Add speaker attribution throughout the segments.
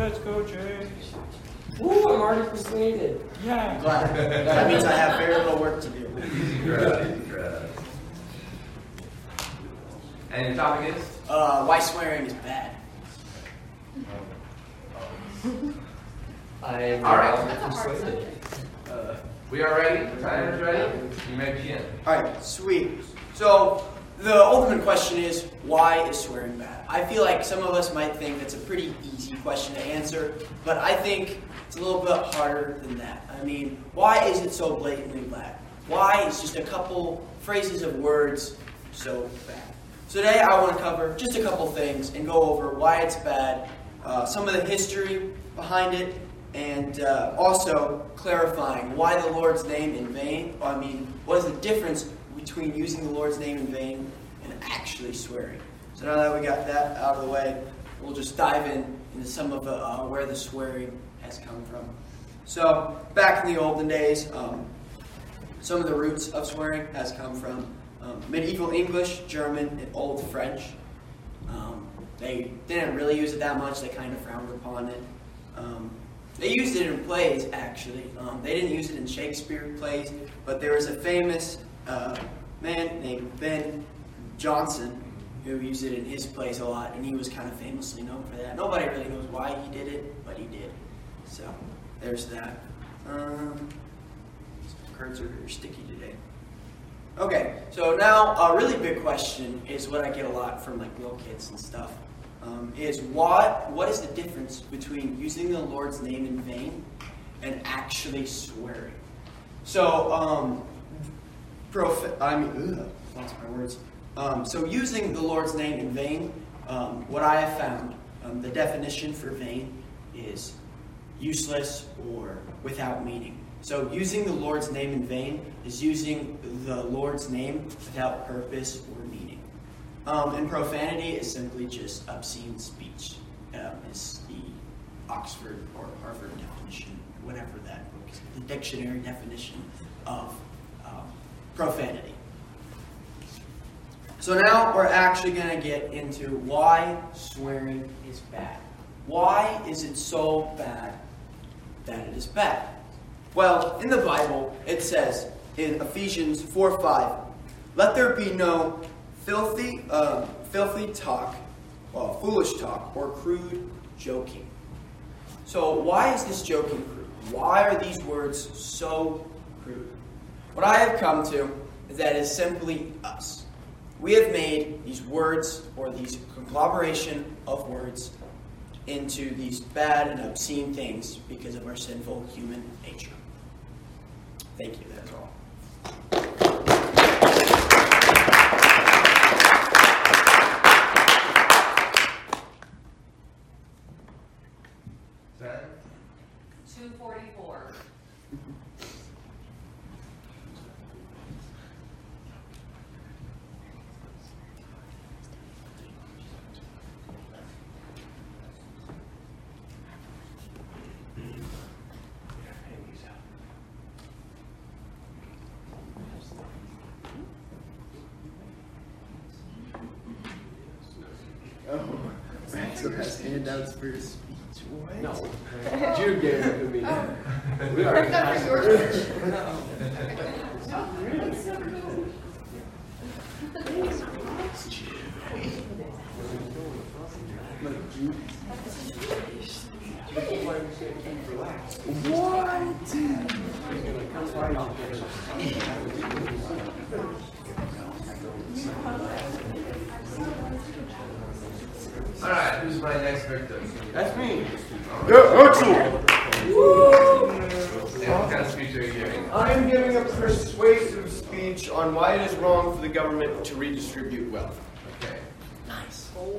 Speaker 1: Let's go, Jay.
Speaker 2: Ooh, I'm already persuaded.
Speaker 1: Yeah.
Speaker 3: Glad. That means I have very little work to do.
Speaker 4: Easy crowd, easy crowd. And your topic is?
Speaker 3: Uh, why swearing is bad.
Speaker 2: I'm
Speaker 4: All right.
Speaker 2: persuaded.
Speaker 3: Uh,
Speaker 4: We are ready. The timer's ready. You may begin.
Speaker 3: all right, sweet. So the ultimate question is, why is swearing bad? I feel like some of us might think that's a pretty easy question to answer, but I think it's a little bit harder than that. I mean, why is it so blatantly bad? Why is just a couple phrases of words so bad? So today I want to cover just a couple things and go over why it's bad, uh, some of the history behind it, and uh, also clarifying why the Lord's name in vain. I mean, what is the difference between using the Lord's name in vain and actually swearing? So now that we got that out of the way, we'll just dive in into some of the, uh, where the swearing has come from. So back in the olden days, um, some of the roots of swearing has come from um, medieval English, German, and Old French. Um, they didn't really use it that much. They kind of frowned upon it. Um, they used it in plays, actually. Um, they didn't use it in Shakespeare plays, but there was a famous uh, man named Ben Jonson who used it in his plays a lot, and he was kind of famously known for that. Nobody really knows why he did it, but he did. So there's that. Um, cards are sticky today. Okay, so now a really big question is what I get a lot from like little kids and stuff. Um, is what what is the difference between using the Lord's name in vain and actually swearing? So, um, prof- I mean, ugh, lost my words. Um, so, using the Lord's name in vain, um, what I have found, um, the definition for vain is useless or without meaning. So, using the Lord's name in vain is using the Lord's name without purpose or meaning. Um, and profanity is simply just obscene speech. Um, is the Oxford or Harvard definition, whatever that book is, the dictionary definition of profanity. So now we're actually going to get into why swearing is bad. Why is it so bad that it is bad? Well, in the Bible, it says in Ephesians 4 5, let there be no filthy, uh, filthy talk, uh, foolish talk, or crude joking. So, why is this joking crude? Why are these words so? What I have come to is that it is simply us. We have made these words, or these conglomeration of words, into these bad and obscene things because of our sinful human nature. Thank you, that's all.
Speaker 5: Oh, Maxwell has handouts for his speech. What?
Speaker 2: No. Jude gave it to me. We already passed it.
Speaker 5: Look, Jude.
Speaker 4: All right. Who's my next victim?
Speaker 1: That's me.
Speaker 5: Yeah, Axel!
Speaker 4: And what kind of speech are you giving?
Speaker 5: I'm giving a persuasive speech on why it is wrong for the government to redistribute wealth.
Speaker 4: Okay.
Speaker 3: Nice.
Speaker 4: All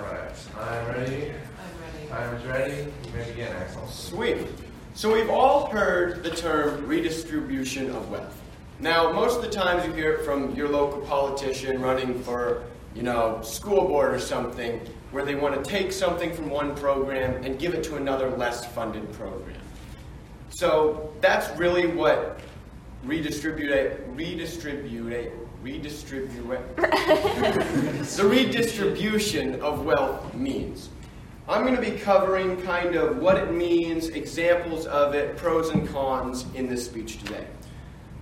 Speaker 4: right. I'm ready.
Speaker 6: I'm ready.
Speaker 4: Time is ready. You may begin, Axel.
Speaker 5: Sweet. So we've all heard the term redistribution of wealth. Now, most of the times you hear it from your local politician running for, you know, school board or something, where they want to take something from one program and give it to another less funded program. So that's really what redistribute, redistribute, redistribute, the redistribution of wealth means. I'm going to be covering kind of what it means, examples of it, pros and cons in this speech today.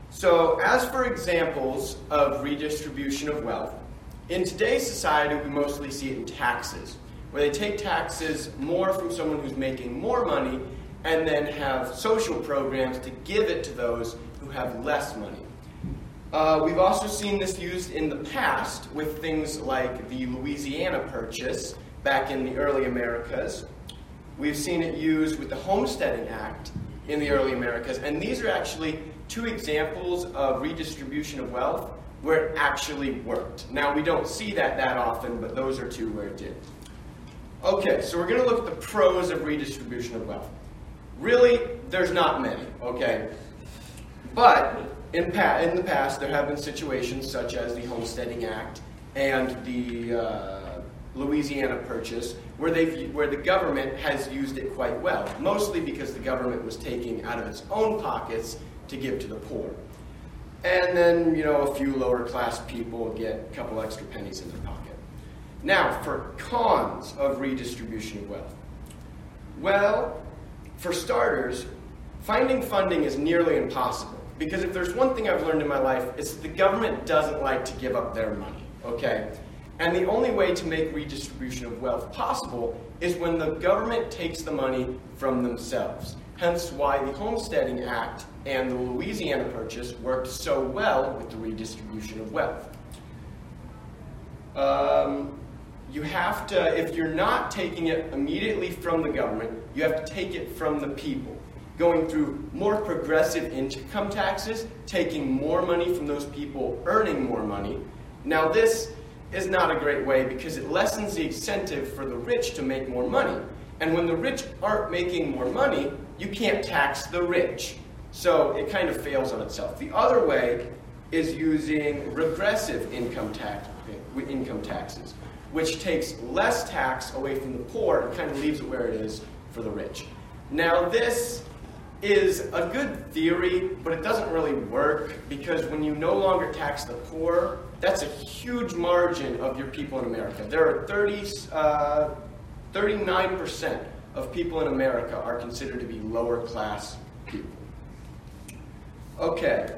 Speaker 5: So, as for examples of redistribution of wealth, in today's society, we mostly see it in taxes, where they take taxes more from someone who's making more money and then have social programs to give it to those who have less money. Uh, we've also seen this used in the past with things like the Louisiana Purchase back in the early Americas. We've seen it used with the Homesteading Act in the early Americas, and these are actually two examples of redistribution of wealth where it actually worked. Now, we don't see that that often, but those are two where it did. Okay, so we're going to look at the pros of redistribution of wealth. Really, there's not many, okay? But in, pa- in the past, there have been situations such as the Homesteading Act and the uh, Louisiana Purchase where, they've, where the government has used it quite well, mostly because the government was taking out of its own pockets to give to the poor. And then, you know, a few lower class people get a couple extra pennies in their pocket. Now, for cons of redistribution of wealth. Well, for starters, finding funding is nearly impossible. Because if there's one thing I've learned in my life, it's that the government doesn't like to give up their money, okay? And the only way to make redistribution of wealth possible is when the government takes the money from themselves. Hence why the Homesteading Act and the Louisiana Purchase worked so well with the redistribution of wealth. Um, you have to, if you're not taking it immediately from the government, you have to take it from the people. Going through more progressive income taxes, taking more money from those people earning more money. Now, this is not a great way because it lessens the incentive for the rich to make more money. And when the rich aren't making more money, you can't tax the rich. So it kind of fails on itself. The other way is using regressive income, tax, income taxes, which takes less tax away from the poor and kind of leaves it where it is for the rich. Now, this is a good theory, but it doesn't really work because when you no longer tax the poor, that's a huge margin of your people in America. There are 30, uh, 39% of people in America are considered to be lower class people. Okay.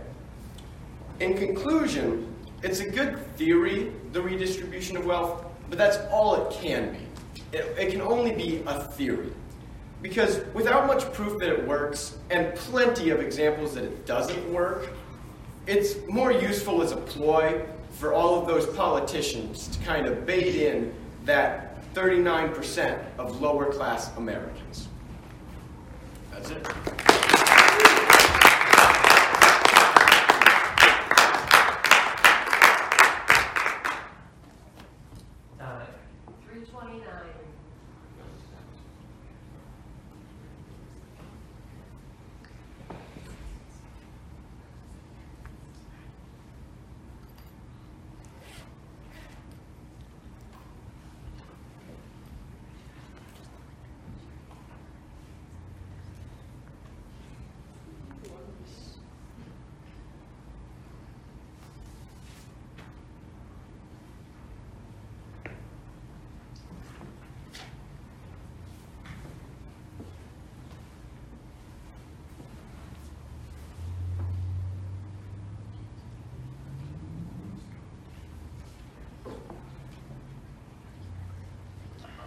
Speaker 5: In conclusion, it's a good theory, the redistribution of wealth, but that's all it can be. It, it can only be a theory. Because without much proof that it works, and plenty of examples that it doesn't work, it's more useful as a ploy for all of those politicians to kind of bait in that 39% of lower class Americans. That's it.
Speaker 6: Three twenty-nine.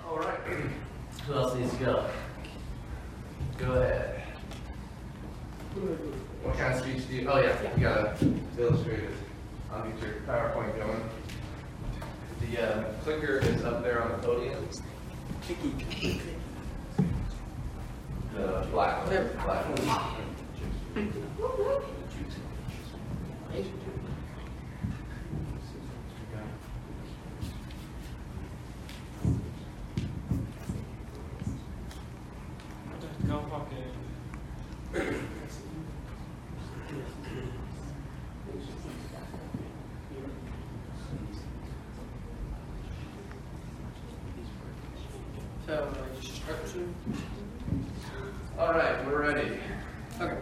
Speaker 4: All right. Who else needs to go? Go ahead. What kind of speech do you, oh yeah, you gotta illustrate it. I'll get your PowerPoint going. The uh, clicker is up there on the podium. The black one. Black one. All right, we're ready.
Speaker 3: Okay.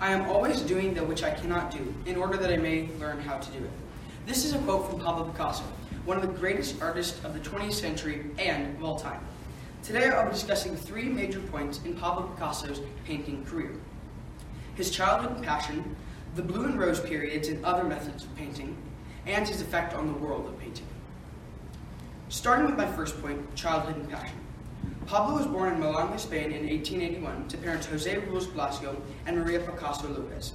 Speaker 1: I am always doing that which I cannot do, in order that I may learn how to do it. This is a quote from Pablo Picasso, one of the greatest artists of the 20th century and of all time. Today I'll be discussing three major points in Pablo Picasso's painting career. His childhood passion, the blue and rose periods and other methods of painting, and his effect on the world of painting. Starting with my first point, childhood and passion. Pablo was born in Malanga, Spain in 1881 to parents Jose Ruiz Blasco and Maria Picasso Lopez.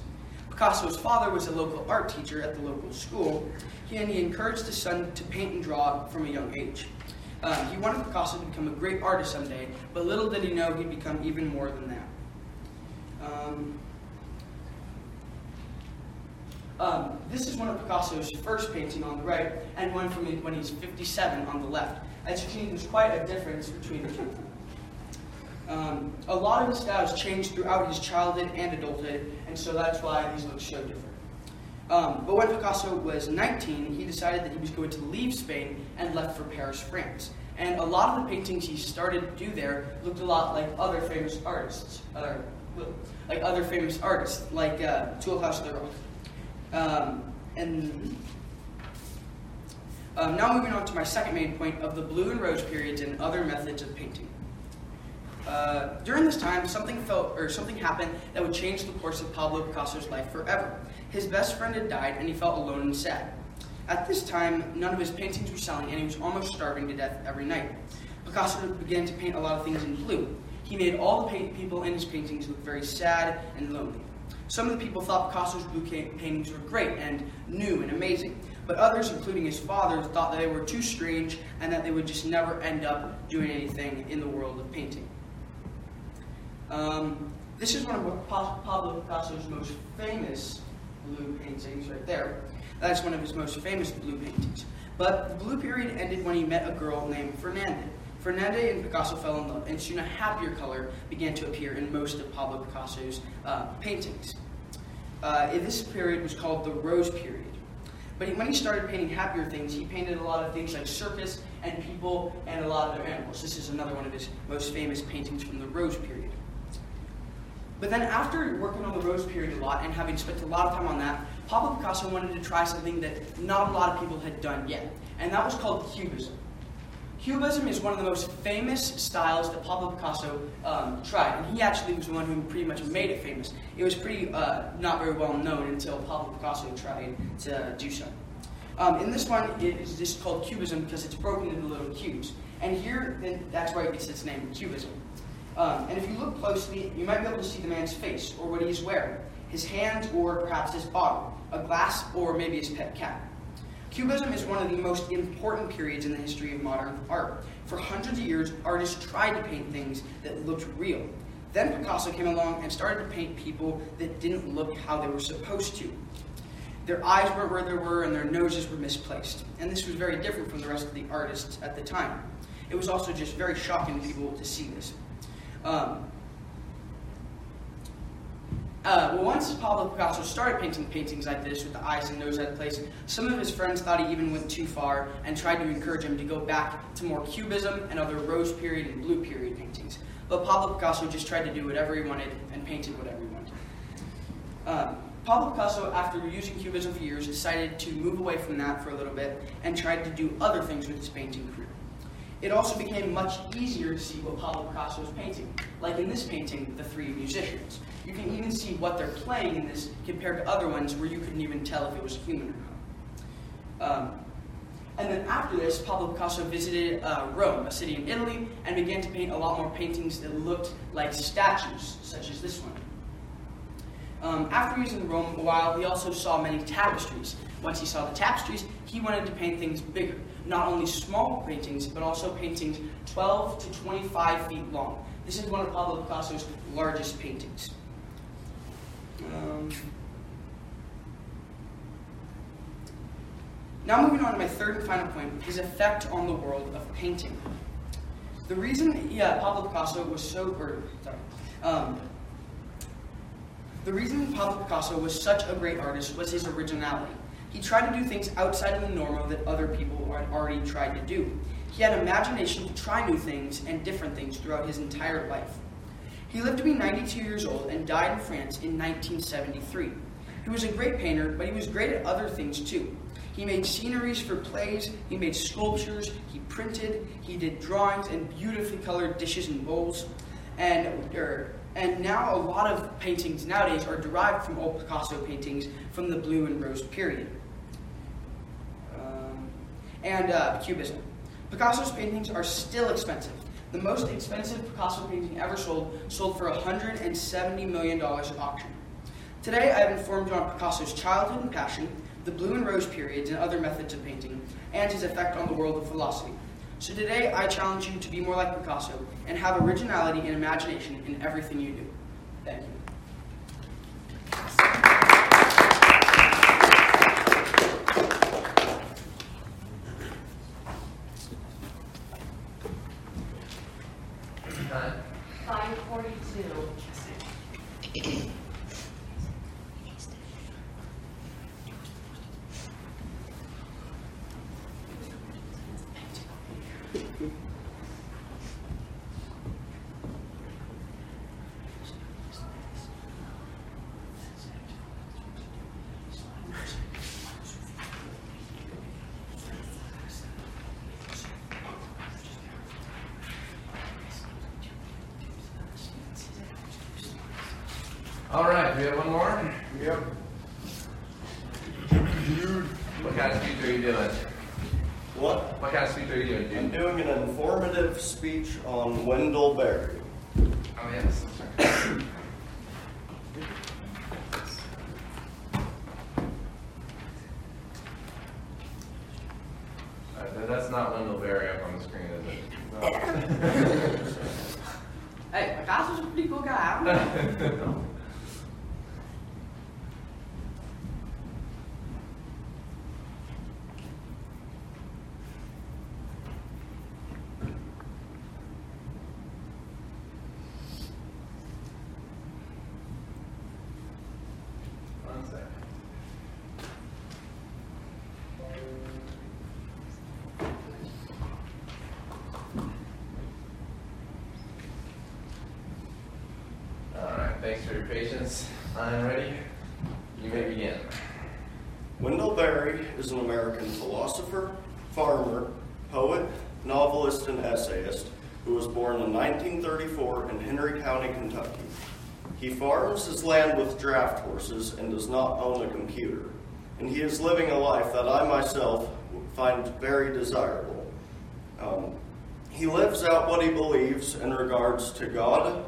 Speaker 1: Picasso's father was a local art teacher at the local school, and he encouraged his son to paint and draw from a young age. Um, he wanted Picasso to become a great artist someday, but little did he know he'd become even more than that. Um, um, this is one of Picasso's first painting on the right, and one from when he's 57 on the left. As you can see, there's quite a difference between the two. Um, a lot of his styles changed throughout his childhood and adulthood, and so that's why these look so different. Um, but when Picasso was 19, he decided that he was going to leave Spain and left for Paris, France. And a lot of the paintings he started to do there looked a lot like other famous artists, uh, like other famous artists, like uh, House. Um, and um, now moving on to my second main point of the blue and rose periods and other methods of painting. Uh, during this time, something felt or something happened that would change the course of Pablo Picasso's life forever. His best friend had died, and he felt alone and sad. At this time, none of his paintings were selling, and he was almost starving to death every night. Picasso began to paint a lot of things in blue. He made all the people in his paintings look very sad and lonely. Some of the people thought Picasso's blue paintings were great and new and amazing, but others, including his father, thought that they were too strange and that they would just never end up doing anything in the world of painting. Um, this is one of Pablo Picasso's most famous blue paintings right there. That's one of his most famous blue paintings. But the blue period ended when he met a girl named Fernanda. Fernanda and Picasso fell in love, and soon a happier color began to appear in most of Pablo Picasso's uh, paintings. Uh, this period was called the Rose Period. But when he started painting happier things, he painted a lot of things like circus and people and a lot of their animals. This is another one of his most famous paintings from the Rose Period. But then after working on the Rose Period a lot and having spent a lot of time on that, Pablo Picasso wanted to try something that not a lot of people had done yet, and that was called Cubism. Cubism is one of the most famous styles that Pablo Picasso um, tried, and he actually was the one who pretty much made it famous. It was pretty uh, not very well known until Pablo Picasso tried to do so. Um, in this one, it is just called Cubism because it's broken into little cubes. And here, that's where it gets its name, Cubism. Um, and if you look closely, you might be able to see the man's face or what he's wearing, his hands or perhaps his bottle, a glass or maybe his pet cat. Cubism is one of the most important periods in the history of modern art. For hundreds of years, artists tried to paint things that looked real. Then Picasso came along and started to paint people that didn't look how they were supposed to. Their eyes weren't where they were and their noses were misplaced. And this was very different from the rest of the artists at the time. It was also just very shocking to people to see this. Um, uh, well, once Pablo Picasso started painting paintings like this with the eyes and nose out of place, some of his friends thought he even went too far and tried to encourage him to go back to more Cubism and other Rose Period and Blue Period paintings. But Pablo Picasso just tried to do whatever he wanted and painted whatever he wanted. Um, Pablo Picasso, after using Cubism for years, decided to move away from that for a little bit and tried to do other things with his painting career. It also became much easier to see what Pablo Picasso was painting, like in this painting, The Three Musicians. You can even see what they're playing in this compared to other ones where you couldn't even tell if it was a human or not. Um, and then after this, Pablo Picasso visited uh, Rome, a city in Italy, and began to paint a lot more paintings that looked like statues, such as this one. Um, after he was in Rome a while, he also saw many tapestries. Once he saw the tapestries, he wanted to paint things bigger not only small paintings, but also paintings 12 to 25 feet long. This is one of Pablo Picasso's largest paintings. Um, now moving on to my third and final point, his effect on the world of painting. The reason, yeah, Pablo Picasso was so, or, sorry, um, the reason Pablo Picasso was such a great artist was his originality. He tried to do things outside of the normal that other people had already tried to do. He had imagination to try new things and different things throughout his entire life. He lived to be 92 years old and died in France in 1973. He was a great painter, but he was great at other things too. He made sceneries for plays, he made sculptures, he printed, he did drawings and beautifully colored dishes and bowls. And, er, and now a lot of paintings nowadays are derived from old Picasso paintings from the blue and rose period. And uh, Cubism. Picasso's paintings are still expensive. The most expensive Picasso painting ever sold sold for $170 million at auction. Today, I have informed you on Picasso's childhood and passion, the blue and rose periods and other methods of painting, and his effect on the world of philosophy. So today, I challenge you to be more like Picasso and have originality and imagination in everything you do. Thank you.
Speaker 4: All right, we have one more?
Speaker 2: Yep.
Speaker 4: What kind of speech are you doing?
Speaker 7: What?
Speaker 4: What kind of speech are you doing,
Speaker 7: I'm doing an informative speech on Wendell Berry.
Speaker 4: Oh, yes. Uh, That's not Wendell Berry up on the screen, is it? No.
Speaker 1: Hey, Picasso's a pretty cool guy. I don't know.
Speaker 4: One sec. All right, thanks for your patience. I'm ready. You may begin.
Speaker 7: Wendell Berry is an American philosopher, farmer, poet, novelist, and essayist who was born in 1934 in Henry County, Kentucky. He farms his land with draft horses and does not own a computer. And he is living a life that I myself find very desirable. Um, he lives out what he believes in regards to God,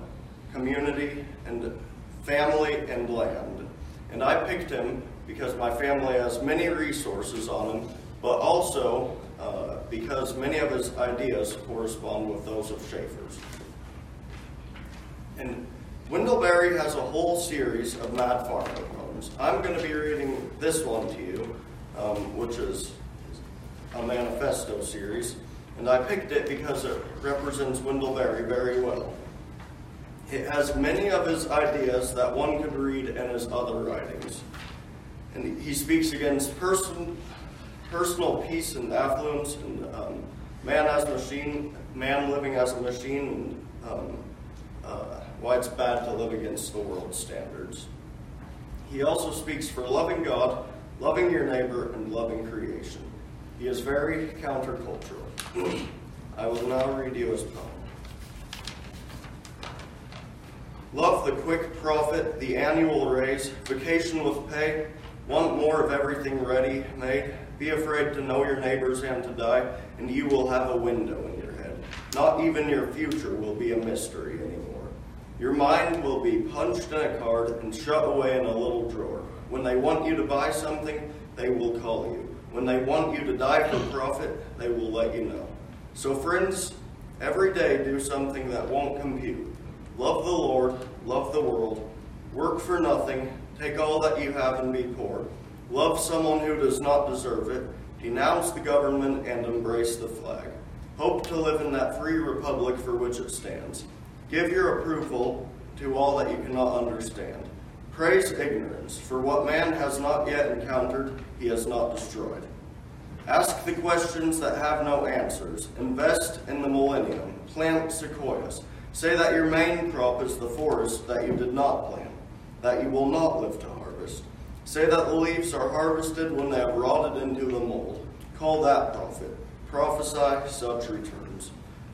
Speaker 7: community, and family and land. And I picked him because my family has many resources on him, but also uh, because many of his ideas correspond with those of Schaeffer's. And Wendell Berry has a whole series of Mad Farmer poems. I'm going to be reading this one to you, um, which is a manifesto series, and I picked it because it represents Wendell Berry very well. It has many of his ideas that one could read in his other writings. And he speaks against person, personal peace and affluence, and um, man as machine, man living as a machine, and um, why it's bad to live against the world's standards. He also speaks for loving God, loving your neighbor, and loving creation. He is very countercultural. I will now read you his poem. Love the quick profit, the annual raise, vacation with pay, want more of everything ready made, be afraid to know your neighbors and to die, and you will have a window in your head. Not even your future will be a mystery anymore. Your mind will be punched in a card and shut away in a little drawer. When they want you to buy something, they will call you. When they want you to die for profit, they will let you know. So, friends, every day do something that won't compute. Love the Lord, love the world, work for nothing, take all that you have and be poor. Love someone who does not deserve it, denounce the government, and embrace the flag. Hope to live in that free republic for which it stands. Give your approval to all that you cannot understand. Praise ignorance, for what man has not yet encountered, he has not destroyed. Ask the questions that have no answers. Invest in the millennium. Plant sequoias. Say that your main crop is the forest that you did not plant, that you will not live to harvest. Say that the leaves are harvested when they have rotted into the mold. Call that profit. Prophesy such returns.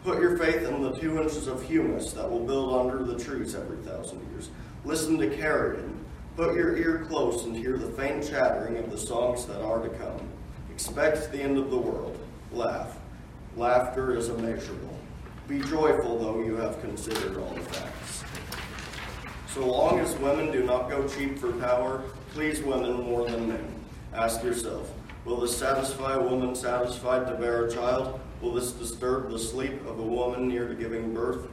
Speaker 7: Put your faith in the two inches of humus that will build under the trees every thousand years. Listen to carrion. Put your ear close and hear the faint chattering of the songs that are to come. Expect the end of the world. Laugh. Laughter is immeasurable. Be joyful, though you have considered all the facts. So long as women do not go cheap for power, please women more than men. Ask yourself, will this satisfy a woman satisfied to bear a child? Will this disturb the sleep of a woman near to giving birth?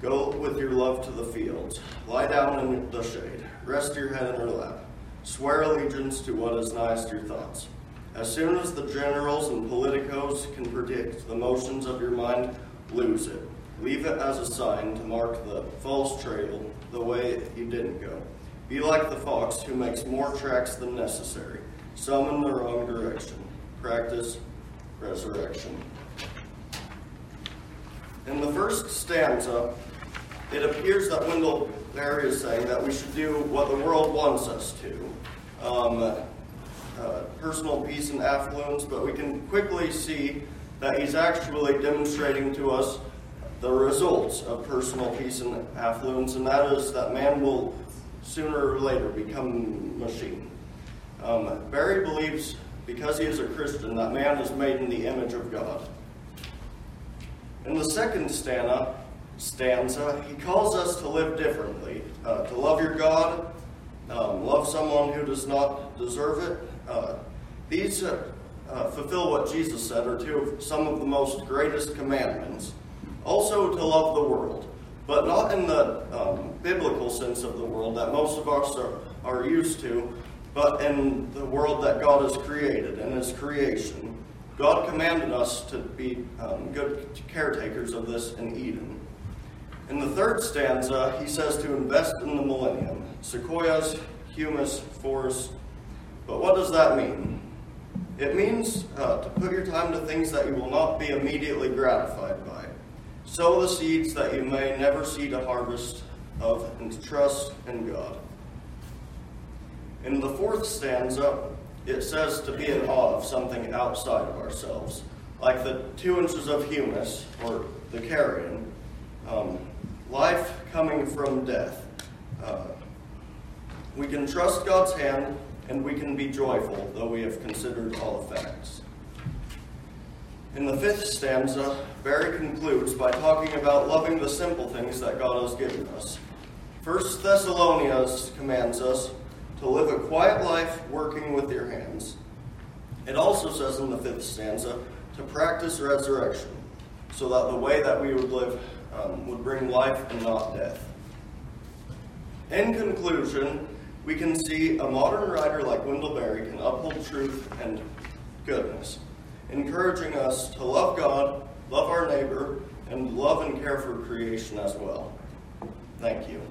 Speaker 7: Go with your love to the fields. Lie down in the shade. Rest your head in her lap. Swear allegiance to what is to your thoughts. As soon as the generals and politicos can predict the motions of your mind, lose it. Leave it as a sign to mark the false trail, the way you didn't go. Be like the fox who makes more tracks than necessary. Some in the wrong direction. Practice resurrection. In the first stanza, it appears that Wendell Berry is saying that we should do what the world wants us to. Um, uh, personal peace and affluence, but we can quickly see that he's actually demonstrating to us the results of personal peace and affluence, and that is that man will sooner or later become machine. Um, Berry believes, because he is a Christian, that man is made in the image of God. In the second stanza, stanza he calls us to live differently, uh, to love your God, um, love someone who does not deserve it. Uh, these uh, uh, fulfill what Jesus said are two of some of the most greatest commandments. Also, to love the world, but not in the um, biblical sense of the world that most of us are, are used to, but in the world that God has created and His creation. God commanded us to be um, good caretakers of this in Eden. In the third stanza, he says to invest in the millennium sequoias, humus, forests. But what does that mean? It means uh, to put your time to things that you will not be immediately gratified by. Sow the seeds that you may never see the harvest of, and trust in God. In the fourth stanza, it says to be in awe of something outside of ourselves, like the two inches of humus or the carrion, um, life coming from death. Uh, we can trust God's hand and we can be joyful, though we have considered all the facts. In the fifth stanza, Berry concludes by talking about loving the simple things that God has given us. First Thessalonians commands us to live a quiet life working with your hands. It also says in the fifth stanza to practice resurrection, so that the way that we would live um, would bring life and not death. In conclusion, we can see a modern writer like Wendell Berry can uphold truth and goodness, encouraging us to love God, love our neighbor, and love and care for creation as well. Thank you.